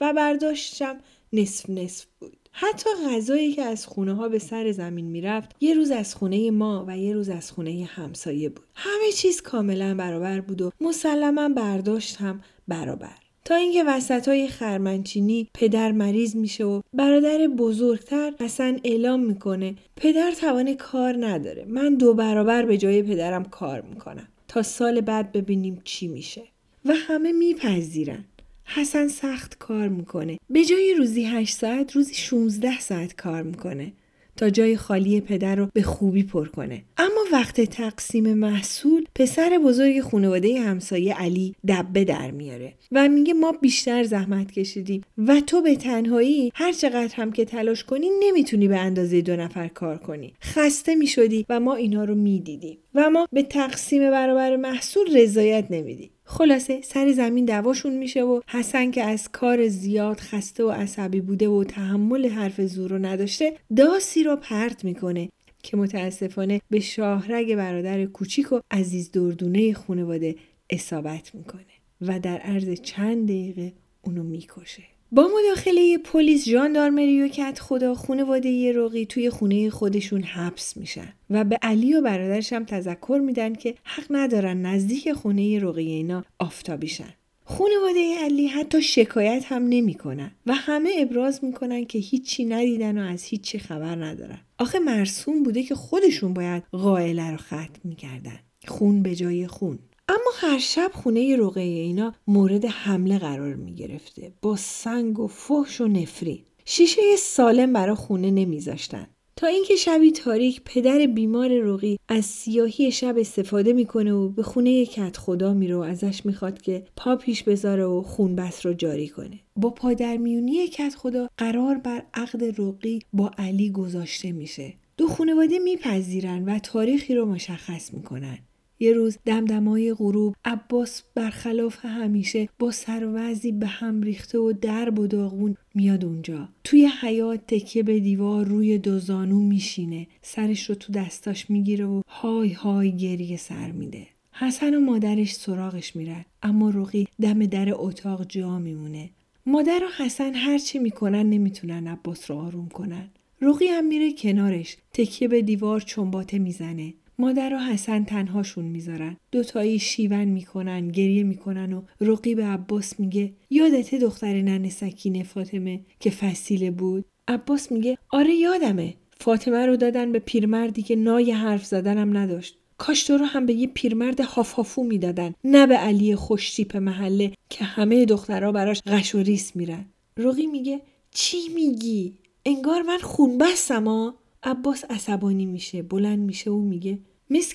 و برداشتم نصف نصف بود. حتی غذایی که از خونه ها به سر زمین می‌رفت یه روز از خونه ما و یه روز از خونه همسایه بود. همه چیز کاملا برابر بود و مسلما برداشت هم برابر. تا اینکه وسط های خرمنچینی پدر مریض میشه و برادر بزرگتر اصلا اعلام می‌کنه پدر توان کار نداره. من دو برابر به جای پدرم کار می‌کنم. تا سال بعد ببینیم چی میشه. و همه میپذیرن. حسن سخت کار می‌کنه. به جای روزی 8 ساعت روزی 16 ساعت کار می‌کنه. تا جای خالی پدر رو به خوبی پر کنه. اما وقت تقسیم محصول پسر بزرگ خانواده همسایه علی دبه در میاره و میگه ما بیشتر زحمت کشیدیم و تو به تنهایی هر چقدر هم که تلاش کنی نمی‌تونی به اندازه دو نفر کار کنی. خسته می‌شدی و ما اینا رو می‌دیدیم. و ما به تقسیم برابر محصول رضایت نمیدیم. خلاصه سر زمین دواشون میشه و حسن که از کار زیاد خسته و عصبی بوده و تحمل حرف زور رو نداشته داسی رو پرت می‌کنه که متاسفانه به شاهرگ برادر کوچیک و عزیز دردونه خانواده اصابت می‌کنه و در عرض چند دقیقه اونو می‌کشه. با مداخله پلیس ژاندارمری و کت خدا خانواده رقی توی خونه خودشون حبس میشن و به علی و برادرش هم تذکر میدن که حق ندارن نزدیک خونه رقی اینا آفتابیشن خانواده علی حتی شکایت هم نمی‌کنن و همه ابراز می‌کنن که هیچی ندیدن و از هیچی خبر ندارن. آخه مرسوم بوده که خودشون باید قائله رو ختم می‌کردن. خون به جای خون. اما هر شب خونه رقیه اینا مورد حمله قرار می گرفته. با سنگ و فحش و نفرین شیشه سالم برا خونه نمیذاشتن تا اینکه شبی تاریک پدر بیمار رقی از سیاهی شب استفاده می‌کنه و به خونه کت خدا میره و ازش می‌خواد که پا پیش بذاره و خون بس رو جاری کنه. با پادرمیونی کت خدا قرار بر عقد رقی با علی گذاشته میشه. دو خانواده میپذیرن و تاریخی رو مشخص می‌کنن یه روز دمدمای غروب عباس برخلاف همیشه با سروزی به هم ریخته و درب و داغون میاد اونجا. توی حیات تکیه به دیوار روی دو زانو میشینه. سرش رو تو دستاش می‌گیره و های های گریه سر میده. حسن و مادرش سراغش میرن اما رقی دم در اتاق جا میمونه. مادر و حسن هرچی می‌کنن نمی‌تونن عباس رو آروم کنن. رقی هم میره کنارش تکیه به دیوار چنباته می‌زنه. مادر و حسن تنهاشون می‌ذارن. دوتایی شیون می‌کنن گریه می‌کنن و رقیب عباس میگه یادته دختر نن سکینه فاطمه که فسیله بود؟ عباس میگه آره یادمه. فاطمه رو دادن به پیرمردی که نای حرف زدنم نداشت. کاش تو رو هم به یه پیرمرد هافافو می‌دادن نه به علی خوشتیپ محله که همه دخترها براش غش و ریس میرن. رقی میگه چی میگی؟ انگار من خون بستم ها عباس عصبانی میشه بلند میشه و میگه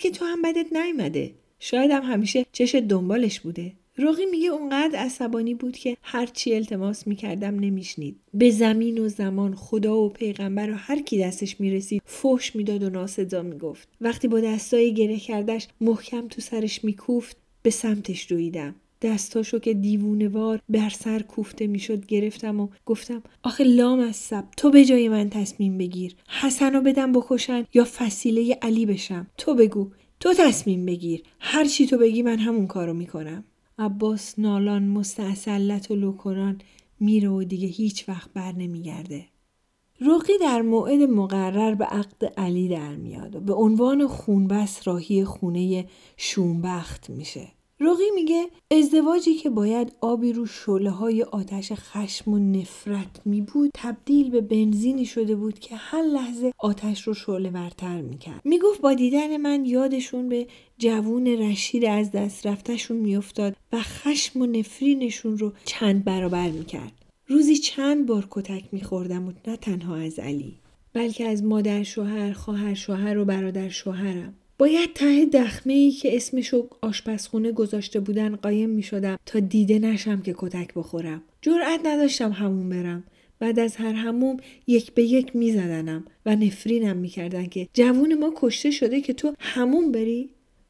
که تو هم بدت نیومده. شاید هم همیشه چش دنبالش بوده. رقی میگه اونقدر عصبانی بود که هرچی التماس می‌کردم نمیشنید. به زمین و زمان خدا و پیغمبر و هر کی دستش می‌رسید فوش می‌داد و ناسزا می‌گفت. وقتی با دستای گره کردش محکم تو سرش میکوفت به سمتش دویدم. دستاشو که دیوونوار بر سر کوفته می‌شد گرفتم و گفتم آخه لام از سب تو به جای من تصمیم بگیر. حسنو بدم بکشن یا فسیله علی بشم. تو بگو تو تصمیم بگیر. هر چی تو بگی من همون کارو می‌کنم. عباس نالان مستعسلت و لوکنان میره و دیگه هیچ وقت بر نمیگرده. رقی در موعد مقرر به عقد علی در میاد و به عنوان خونبس راهی خونه شومبخت میشه. رقی میگه ازدواجی که باید آبی رو شله های آتش خشم و نفرت می بود تبدیل به بنزینی شده بود که هر لحظه آتش رو شعله ورتر می‌کرد. می‌گفت با دیدن من یادشون به جوون رشید از دست رفتهشون میافتاد و خشم و نفرینشون رو چند برابر می‌کرد. روزی چند بار کتک میخوردم و نه تنها از علی بلکه از مادر شوهر خواهر شوهر و برادر شوهرم. باید ته دخمه ای که اسمشو آشپزخونه گذاشته بودن قایم می شدم تا دیده نشم که کتک بخورم. جرأت نداشتم همون برم. بعد از هر هموم یک به یک می زدنم و نفرینم می کردن که جوون ما کشته شده که تو همون بری؟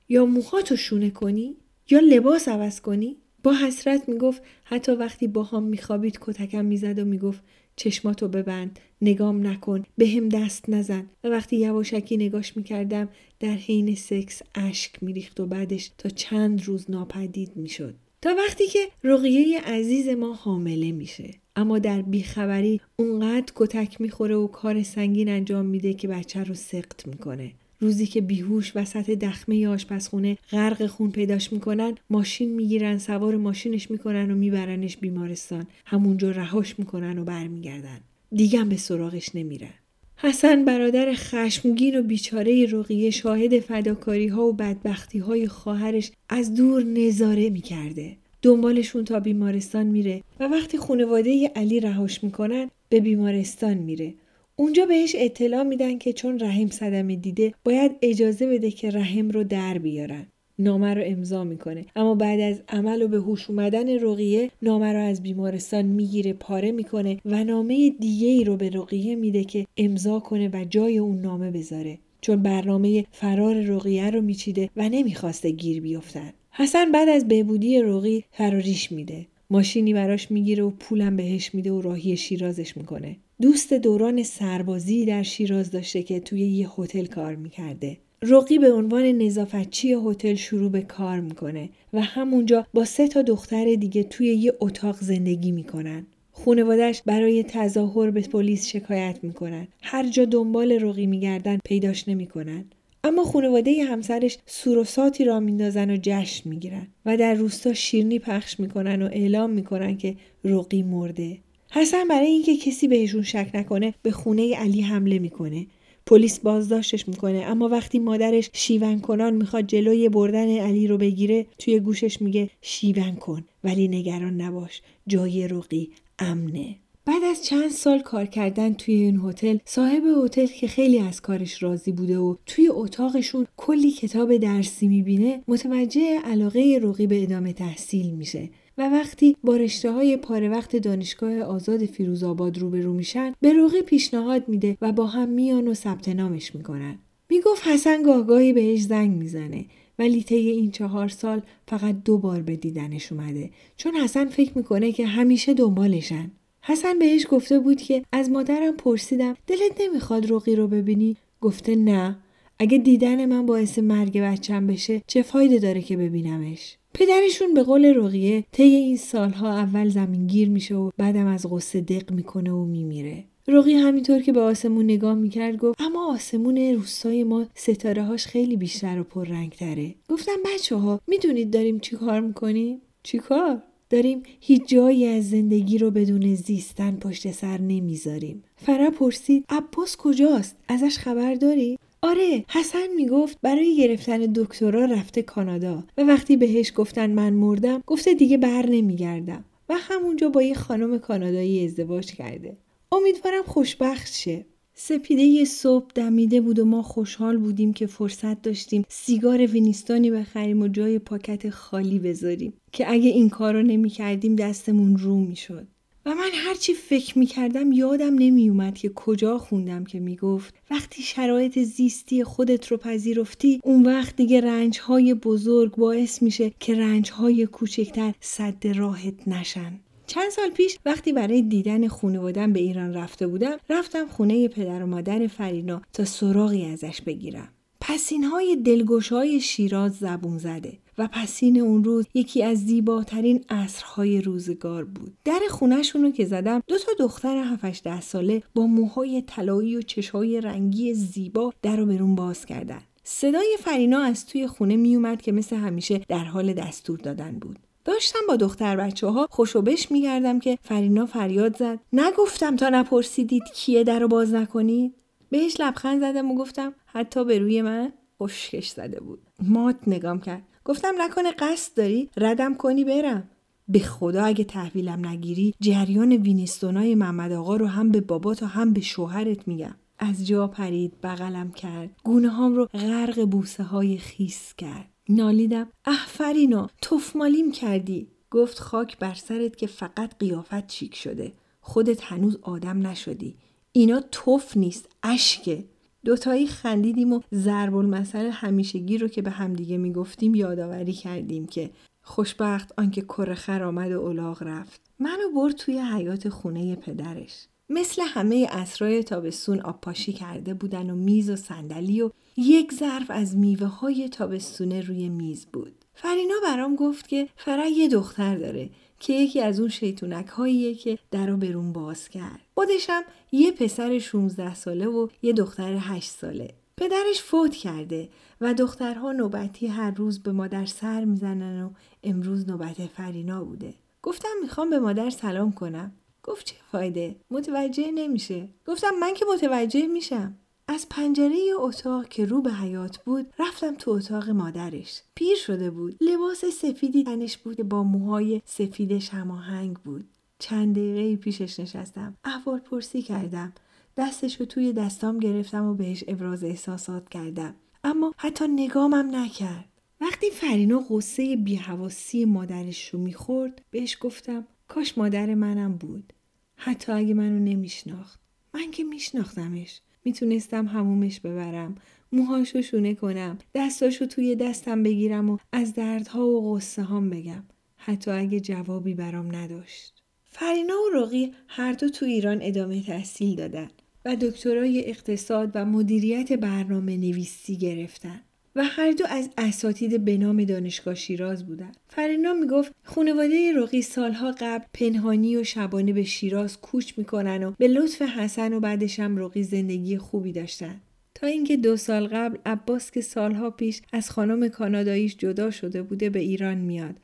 یا موهاتو شونه کنی؟ یا لباس عوض کنی؟ با حسرت می‌گفت حتی وقتی با هم میخوابید کتکم می‌زد و می‌گفت چشماتو ببند نگام نکن به هم دست نزن. و وقتی یواشکی نگاش می‌کردم در حین سکس اشک میریخت و بعدش تا چند روز ناپدید می‌شد. تا وقتی که رقیه عزیز ما حامله میشه. اما در بیخبری اونقدر کتک می‌خوره و کار سنگین انجام میده که بچه رو سقط می‌کنه. روزی که بیهوش وسط دخمه آشپزخونه غرق خون پیداش می‌کنن ماشین می‌گیرن سوار ماشینش می‌کنن و میبرنش بیمارستان. همونجا رهاش می‌کنن و برمیگردن. دیگم به سراغش نمیرن. حسن برادر خشمگین و بیچاره رقیه شاهد فداکاری ها و بدبختی های خواهرش از دور نظاره می‌کرده. دنبالشون تا بیمارستان میره و وقتی خانواده علی رهاش می‌کنن به بیمارستان میره. اونجا بهش اطلاع میدن که چون رحم صدمه دیده باید اجازه بده که رحم رو در بیارن. نامه رو امضا می‌کنه. اما بعد از عمل و به هوش اومدن رقیه نامه رو از بیمارستان می‌گیره پاره می‌کنه و نامه دیگه ای رو به رقیه میده که امضا کنه و جای اون نامه بذاره. چون برنامه فرار رقیه رو میچیده و نمی‌خواسته گیر بیفتن. حسن بعد از بهبودی رقی فراریش میده. ماشینی براش می‌گیره و پولم بهش میده و راهی شیرازش می‌کنه. دوست دوران سربازی در شیراز داشته که توی یه هتل کار می‌کرده. رقی به عنوان نظافتچی هتل شروع به کار می‌کنه و همونجا با سه تا دختر دیگه توی یه اتاق زندگی می‌کنن. خونوادش برای تظاهر به پلیس شکایت می‌کنن. هر جا دنبال رقی میگردن پیداش نمی‌کنن. اما خانواده همسرش سوروساتی را میندازن و جشن می‌گیرن و در روستا شیرنی پخش می‌کنن و اعلام می‌کنن که رقی مرده. حسن برای اینکه کسی بهشون شک نکنه به خونه علی حمله می‌کنه. پلیس بازداشتش می‌کنه اما وقتی مادرش شیون کنان می‌خواد جلوی بردن علی رو بگیره توی گوشش میگه شیون کن ولی نگران نباش جای رقی امنه. بعد از چند سال کار کردن توی این هتل صاحب هتل که خیلی از کارش راضی بوده و توی اتاقشون کلی کتاب درسی می‌بینه متوجه علاقه رقی به ادامه تحصیل میشه. و وقتی با رشته های پاره وقت دانشگاه آزاد فیروزآباد روبرو میشن به روغی پیشنهاد میده و با هم میان و ثبت نامش می‌کنن. می‌گفت حسن گاهگاهی بهش زنگ می‌زنه ولی طی این چهار سال فقط دو بار به دیدنش اومده. چون حسن فکر می‌کنه که همیشه دنبالشن. حسن بهش گفته بود که از مادرم پرسیدم دلت نمی‌خواد رقی رو ببینی؟ گفته نه. اگه دیدن من باعث مرگ بچم بشه چه فایده داره که ببینمش؟ پدرشون به قول رقیه طی این سالها اول زمینگیر میشه و بعدم از غصه دق می‌کنه و میمیره رقی همینطور که به آسمون نگاه می‌کرد گفت اما آسمون روستای ما ستاره هاش خیلی بیشتر و پررنگ تره گفتم بچه ها می‌دونید داریم چی کار می‌کنیم؟ چی کار؟ داریم هیچ جایی از زندگی رو بدون زیستن پشت سر نمی‌ذاریم. فرا پرسید عباس کجاست؟ ازش خبر داری؟ آره حسن می‌گفت برای گرفتن دکترا رفته کانادا و وقتی بهش گفتن من مردم گفته دیگه بر نمیگردم و همونجا با یه خانم کانادایی ازدواج کرده امیدوارم خوشبخت شه سپیده صبح دمیده بود و ما خوشحال بودیم که فرصت داشتیم سیگار وینیستانی بخریم و جای پاکت خالی بذاریم که اگه این کار رو نمی کردیم دستمون رو می شد. و من هرچی فکر می کردم یادم نمی اومد که کجا خوندم که می گفت وقتی شرایط زیستی خودت رو پذیرفتی اون وقت دیگه رنج های بزرگ باعث میشه که رنج های کوچکتر صد راهت نشن. چند سال پیش وقتی برای دیدن خانوادم به ایران رفته بودم رفتم خونه پدر و مادر فرینا تا سراغی ازش بگیرم. پسین های دلگوش های شیراز زبون زده و پسین اون روز یکی از زیباترین عصرهای روزگار بود. در خونهشون رو که زدم دو تا دختر 7 ده ساله با موهای طلایی و چشهای رنگی زیبا در رو برون باز کردن. صدای فرینا از توی خونه میومد که مثل همیشه در حال دستور دادن بود. داشتم با دختر بچه ها خوشوبش میگردم که فرینا فریاد زد نگفتم تا نپرسیدید کیه در رو باز نکنید بهش لبخند زدم و گفتم حتی به روی من خشکش زده بود مات نگام کرد گفتم نکنه قصد داری؟ ردم کنی برم. به خدا اگه تحویلم نگیری جریان وینستونای محمد آقا رو هم به بابات و هم به شوهرت میگم. از جا پرید بغلم کرد. گونه هام رو غرق بوسه های خیس کرد. نالیدم احفرینا توفمالیم کردی. گفت خاک بر سرت که فقط قیافت چیک شده. خودت هنوز آدم نشدی. اینا توف نیست اشکه. دوتایی خندیدیم و ضرب المثل همیشگی رو که به همدیگه می‌گفتیم یادآوری کردیم که خوشبخت آنکه کره خر آمد و الاغ رفت. منو برد توی حیات خونه پدرش. مثل همه اسرای تابستون آبپاشی کرده بودن و میز و صندلی و یک ظرف از میوه های تابستونه روی میز بود. فرینا برام گفت که فرا یه دختر داره که یکی از اون شیطونک هاییه که در رو برون باز کرد. خودشم یه پسر 16 ساله و یه دختر 8 ساله. پدرش فوت کرده و دخترها نوبتی هر روز به مادر سر می‌زنن و امروز نوبت فرینا بوده. گفتم می‌خوام به مادر سلام کنم. گفت چه فایده؟ متوجه نمیشه. گفتم من که متوجه میشم. از پنجره اتاق که رو به حیات بود رفتم تو اتاق مادرش. پیر شده بود. لباس سفیدی تنش بود که با موهای سفیدش هماهنگ بود. چند دقیقه پیشش نشستم. احوال پرسی کردم. دستش رو توی دستام گرفتم و بهش ابراز احساسات کردم. اما حتی نگامم نکرد. وقتی فرینا غصه بیحواسی مادرش رو می‌خورد بهش گفتم کاش مادر منم بود. حتی اگه منو نمیشناخت. من که میشناختمش. می‌تونستم همومش ببرم. موهاشو شونه کنم. دستاشو توی دستم بگیرم و از دردها و غصه هم بگم. حتی اگه جوابی برام نداشت. فرینا و رقی هر دو تو ایران ادامه تحصیل دادن و دکترای اقتصاد و مدیریت برنامه نویسی گرفتن. و هر دو از اساتید به نام دانشگاه شیراز بودند. فرینا می‌گفت خانواده رقی سالها قبل پنهانی و شبانه به شیراز کوچ می‌کنن و به لطف حسن و بعدش هم رقی زندگی خوبی داشتن. تا اینکه دو سال قبل عباس که سالها پیش از خانم کاناداییش جدا شده بوده به ایران میاد.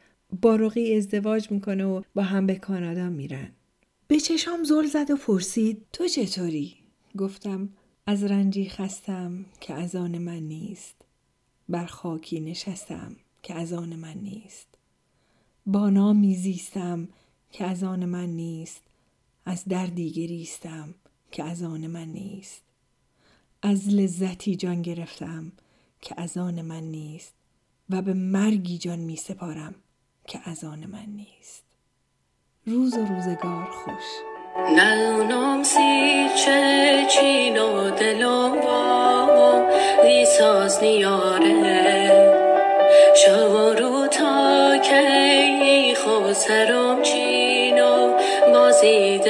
با رقی ازدواج می‌کنه و با هم به کانادا میرن. به چشام زل زد و پرسید تو چطوری؟ گفتم از رنجی خستم که از آن من نیست. بر خاکی نشستم که از آن من نیست. با نامی زیستم که از آن من نیست. از دردی گریستم که از آن من نیست. از لذتی جان گرفتم که از آن من نیست. و به مرگی جان می سپارم که از آن من نیست. روز و روزگار خوش. ندونم سی چه چین و دلم ساز نیاره. شو تا کی خو سرم چینو بازی درام